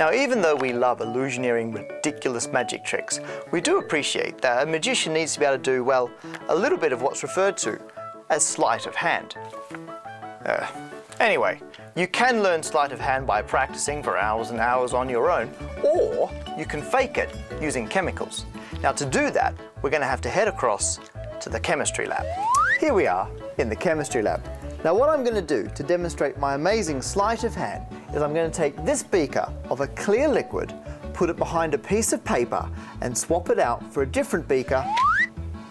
Now, even though we love illusioneering ridiculous magic tricks, we do appreciate that a magician needs to be able to do, well, a little bit of what's referred to as sleight of hand. Uh, anyway, you can learn sleight of hand by practicing for hours and hours on your own, or you can fake it using chemicals. Now, to do that, we're going to have to head across to the chemistry lab. Here we are in the chemistry lab. Now what I'm going to do to demonstrate my amazing sleight of hand is I'm going to take this beaker of a clear liquid, put it behind a piece of paper and swap it out for a different beaker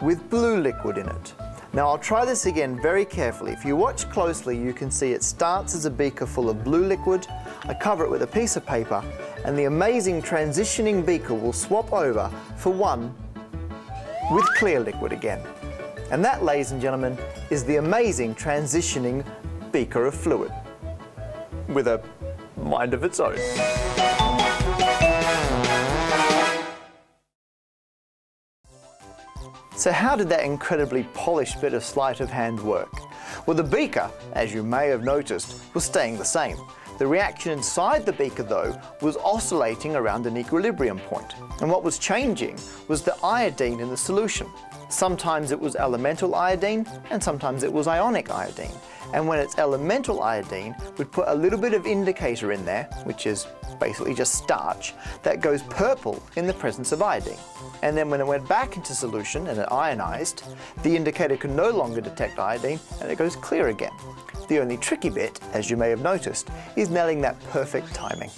with blue liquid in it. Now I'll try this again very carefully. If you watch closely you can see it starts as a beaker full of blue liquid, I cover it with a piece of paper and the amazing transitioning beaker will swap over for one with clear liquid again. And that, ladies and gentlemen, is the amazing transitioning beaker of fluid with a mind of its own. So how did that incredibly polished bit of sleight of hand work? Well, the beaker, as you may have noticed, was staying the same. The reaction inside the beaker, though, was oscillating around an equilibrium point. And what was changing was the iodine in the solution. Sometimes it was elemental iodine and sometimes it was ionic iodine. And when it's elemental iodine, we'd put a little bit of indicator in there, which is basically just starch, that goes purple in the presence of iodine. And then when it went back into solution and it ionized, the indicator can no longer detect iodine and it goes clear again. The only tricky bit, as you may have noticed, is nailing that perfect timing.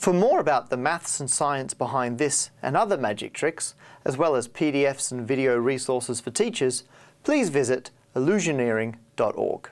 For more about the maths and science behind this and other magic tricks, as well as PDFs and video resources for teachers, please visit illusioneering.org.